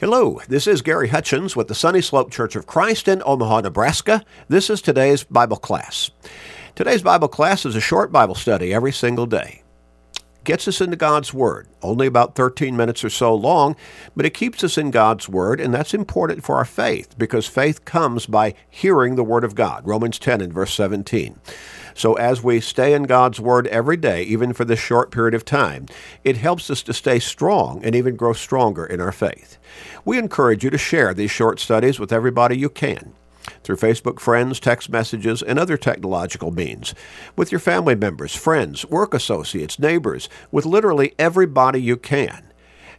Hello, this is Gary Hutchins with the Sunny Slope Church of Christ in Omaha, Nebraska. This is today's Bible class. Today's Bible class is a short Bible study every single day. Gets us into God's Word, only about 13 minutes or so long, but it keeps us in God's Word, and that's important for our faith because faith comes by hearing the Word of God. Romans 10 and verse 17. So as we stay in God's Word every day, even for this short period of time, it helps us to stay strong and even grow stronger in our faith. We encourage you to share these short studies with everybody you can through Facebook friends, text messages, and other technological means, with your family members, friends, work associates, neighbors, with literally everybody you can.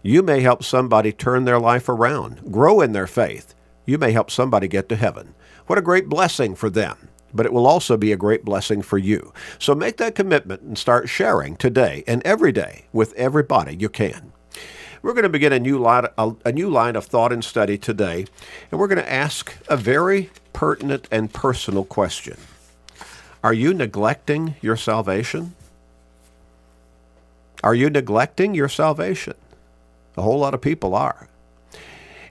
You may help somebody turn their life around, grow in their faith. You may help somebody get to heaven. What a great blessing for them but it will also be a great blessing for you. So make that commitment and start sharing today and every day with everybody you can. We're going to begin a new line, a, new line of thought and study today, and we're going to ask a very pertinent and personal question. Are you neglecting your salvation? Are you neglecting your salvation? A whole lot of people are.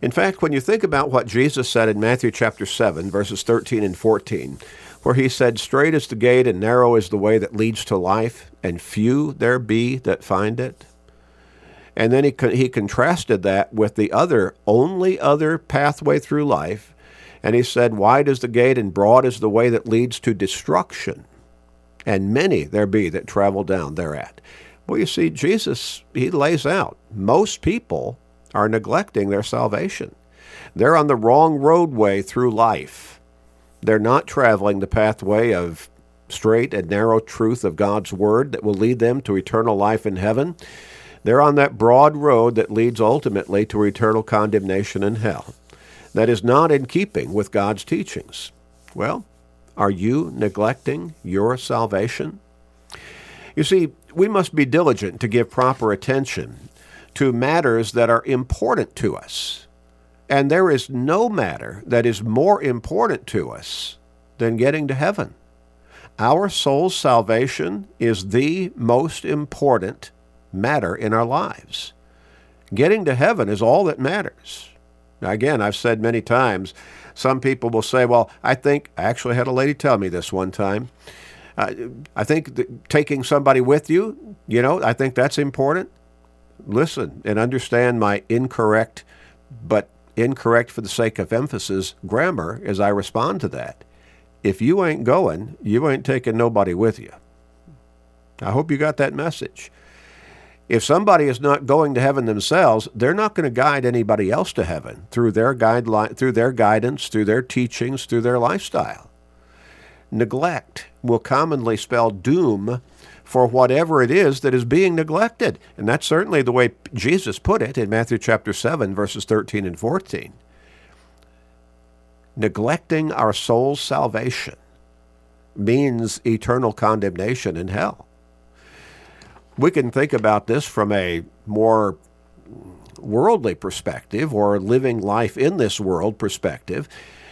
In fact, when you think about what Jesus said in Matthew chapter 7, verses 13 and 14, where he said, Strait is the gate and narrow is the way that leads to life, and few there be that find it. And then he, he contrasted that with the other, only other pathway through life. And he said, Wide is the gate and broad is the way that leads to destruction, and many there be that travel down thereat. Well, you see, Jesus, he lays out most people are neglecting their salvation. They're on the wrong roadway through life. They're not traveling the pathway of straight and narrow truth of God's Word that will lead them to eternal life in heaven. They're on that broad road that leads ultimately to eternal condemnation in hell. That is not in keeping with God's teachings. Well, are you neglecting your salvation? You see, we must be diligent to give proper attention to matters that are important to us. And there is no matter that is more important to us than getting to heaven. Our soul's salvation is the most important matter in our lives. Getting to heaven is all that matters. Now, again, I've said many times, some people will say, well, I think, I actually had a lady tell me this one time. I think taking somebody with you, you know, I think that's important. Listen and understand my incorrect but incorrect for the sake of emphasis grammar as I respond to that. If you ain't going, you ain't taking nobody with you. I hope you got that message. If somebody is not going to heaven themselves, they're not going to guide anybody else to heaven through their guideline, through their guidance, through their teachings, through their lifestyle. Neglect will commonly spell doom for whatever it is that is being neglected. And that's certainly the way Jesus put it in Matthew chapter 7, verses 13 and 14. Neglecting our soul's salvation means eternal condemnation in hell. We can think about this from a more worldly perspective or living life in this world perspective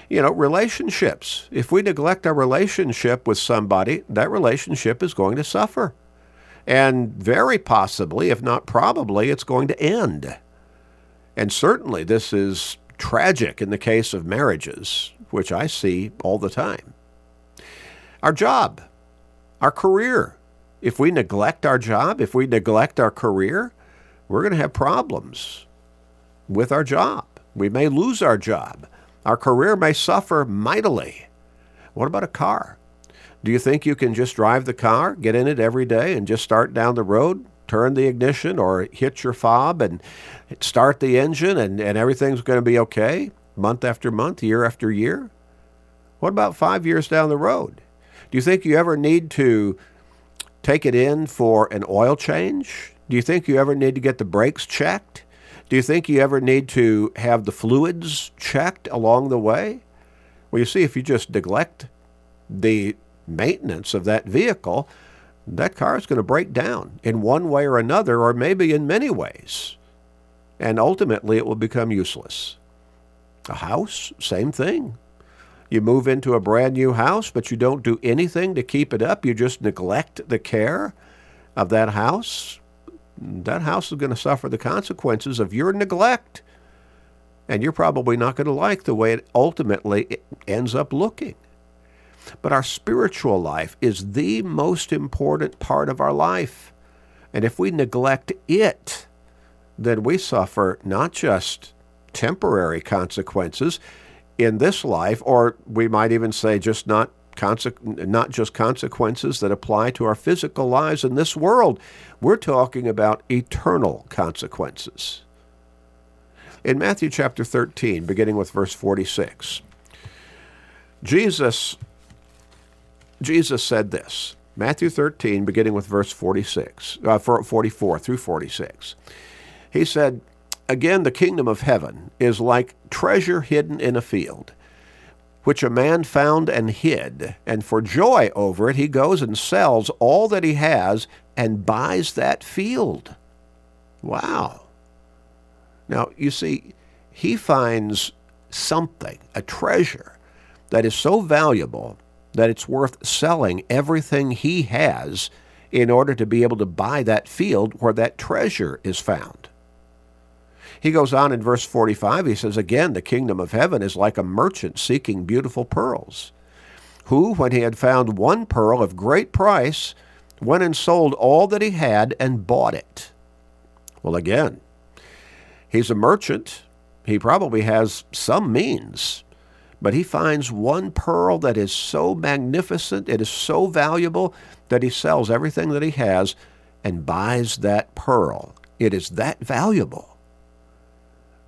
you know, relationships. If we neglect our relationship with somebody, that relationship is going to suffer. And very possibly, if not probably, it's going to end. And certainly, this is tragic in the case of marriages, which I see all the time. Our job, our career. If we neglect our job, if we neglect our career, we're going to have problems with our job. We may lose our job. Our career may suffer mightily. What about a car? Do you think you can just drive the car, get in it every day, and just start down the road, turn the ignition or hit your fob and start the engine and, and everything's going to be okay month after month, year after year? What about five years down the road? Do you think you ever need to take it in for an oil change? Do you think you ever need to get the brakes checked? Do you think you ever need to have the fluids checked along the way? Well, you see, if you just neglect the maintenance of that vehicle, that car is going to break down in one way or another, or maybe in many ways. And ultimately, it will become useless. A house, same thing. You move into a brand new house, but you don't do anything to keep it up. You just neglect the care of that house that house is going to suffer the consequences of your neglect. And you're probably not going to like the way it ultimately ends up looking. But our spiritual life is the most important part of our life. And if we neglect it, then we suffer not just temporary consequences in this life, or we might even say just not conse- not just consequences that apply to our physical lives in this world. We're talking about eternal consequences. In Matthew chapter 13, beginning with verse 46, Jesus Jesus said this. Matthew 13, beginning with verse 46, uh, 44 through 46. He said, Again, the kingdom of heaven is like treasure hidden in a field, which a man found and hid, and for joy over it he goes and sells all that he has and buys that field. Wow. Now, you see, he finds something, a treasure, that is so valuable that it's worth selling everything he has in order to be able to buy that field where that treasure is found. He goes on in verse 45, he says, Again, the kingdom of heaven is like a merchant seeking beautiful pearls, who, when he had found one pearl of great price, went and sold all that he had and bought it. Well, again, he's a merchant. He probably has some means, but he finds one pearl that is so magnificent, it is so valuable, that he sells everything that he has and buys that pearl. It is that valuable.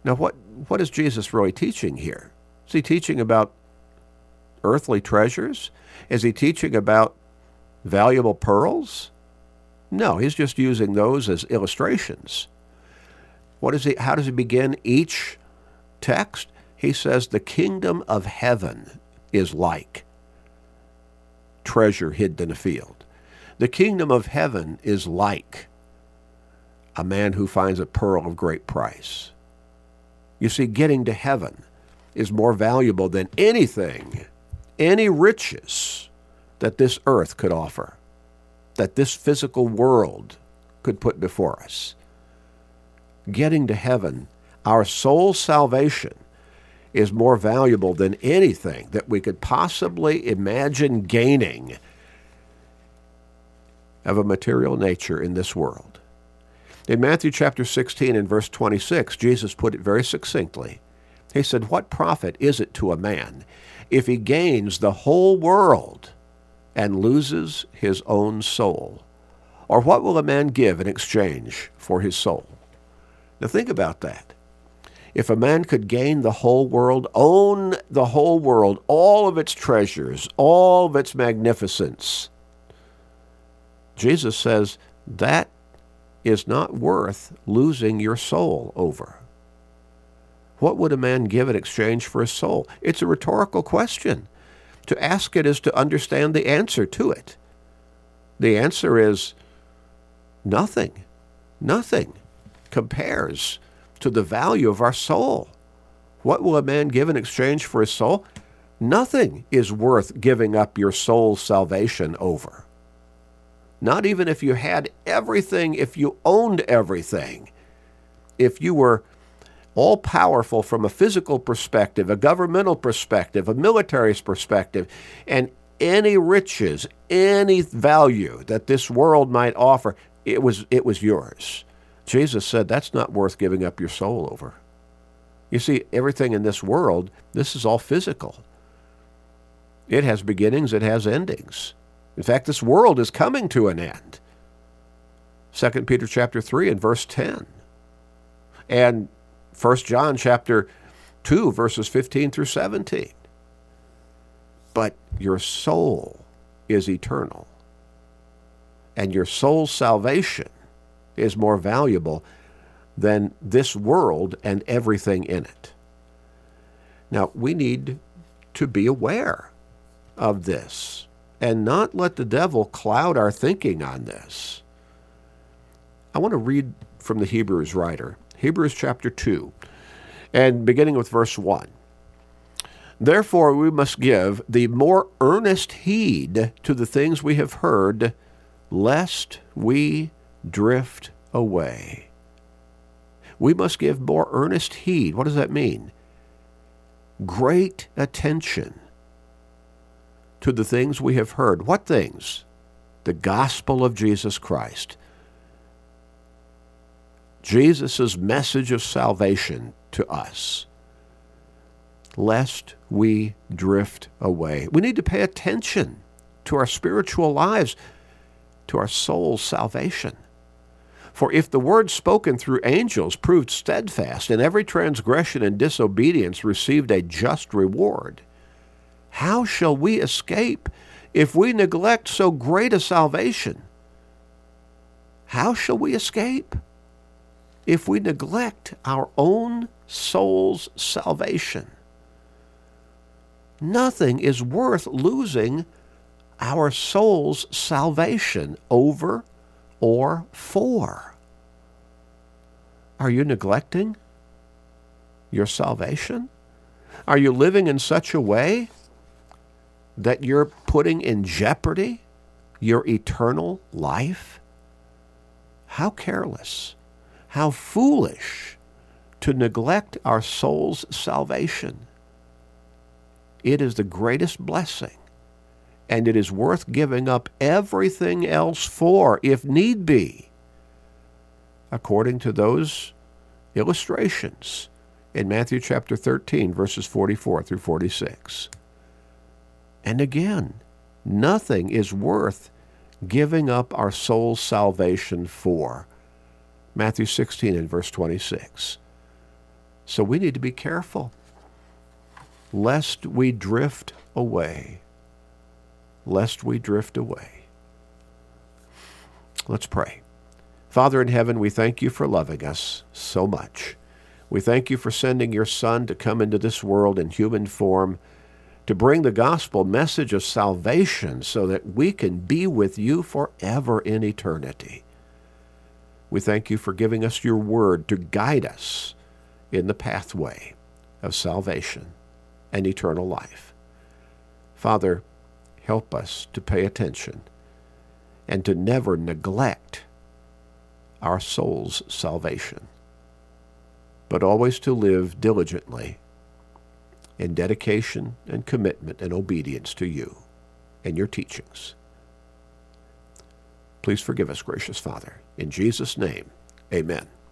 Now, what, what is Jesus really teaching here? Is he teaching about earthly treasures? Is he teaching about valuable pearls? No, he's just using those as illustrations. What is he, how does he begin each text? He says, The kingdom of heaven is like treasure hidden in a field. The kingdom of heaven is like a man who finds a pearl of great price. You see, getting to heaven is more valuable than anything, any riches that this earth could offer, that this physical world could put before us. Getting to heaven, our soul salvation, is more valuable than anything that we could possibly imagine gaining of a material nature in this world. In Matthew chapter 16 and verse 26, Jesus put it very succinctly. He said, What profit is it to a man if he gains the whole world and loses his own soul? Or what will a man give in exchange for his soul? Now think about that. If a man could gain the whole world, own the whole world, all of its treasures, all of its magnificence, Jesus says that is not worth losing your soul over. What would a man give in exchange for his soul? It's a rhetorical question. To ask it is to understand the answer to it. The answer is nothing. Nothing compares to the value of our soul. What will a man give in exchange for his soul? Nothing is worth giving up your soul's salvation over. Not even if you had everything, if you owned everything, if you were all powerful from a physical perspective, a governmental perspective, a military perspective, and any riches, any value that this world might offer, it was, it was yours. Jesus said that's not worth giving up your soul over. You see, everything in this world, this is all physical. It has beginnings, it has endings. In fact, this world is coming to an end. 2 Peter chapter 3 and verse 10. And 1 John chapter 2 verses 15 through 17. But your soul is eternal. And your soul's salvation is more valuable than this world and everything in it. Now, we need to be aware of this and not let the devil cloud our thinking on this. I want to read from the Hebrews writer, Hebrews chapter 2, and beginning with verse 1. Therefore, we must give the more earnest heed to the things we have heard, lest we drift away. We must give more earnest heed. What does that mean? Great attention to the things we have heard. What things? The gospel of Jesus Christ. Jesus' message of salvation to us, lest we drift away. We need to pay attention to our spiritual lives, to our soul's salvation. For if the word spoken through angels proved steadfast, and every transgression and disobedience received a just reward, how shall we escape if we neglect so great a salvation? How shall we escape if we neglect our own soul's salvation? Nothing is worth losing our soul's salvation over or for. Are you neglecting your salvation? Are you living in such a way that you're putting in jeopardy your eternal life? How careless, how foolish to neglect our soul's salvation. It is the greatest blessing, and it is worth giving up everything else for, if need be, according to those illustrations in Matthew chapter 13, verses 44 through 46. And again, nothing is worth giving up our soul's salvation for. Matthew 16 and verse 26. So we need to be careful lest we drift away. Lest we drift away. Let's pray. Father in heaven, we thank you for loving us so much. We thank you for sending your Son to come into this world in human form to bring the gospel message of salvation so that we can be with you forever in eternity. We thank you for giving us your word to guide us in the pathway of salvation and eternal life. Father, help us to pay attention and to never neglect our soul's salvation, but always to live diligently in dedication and commitment and obedience to you and your teachings. Please forgive us, gracious Father. In Jesus' name, amen.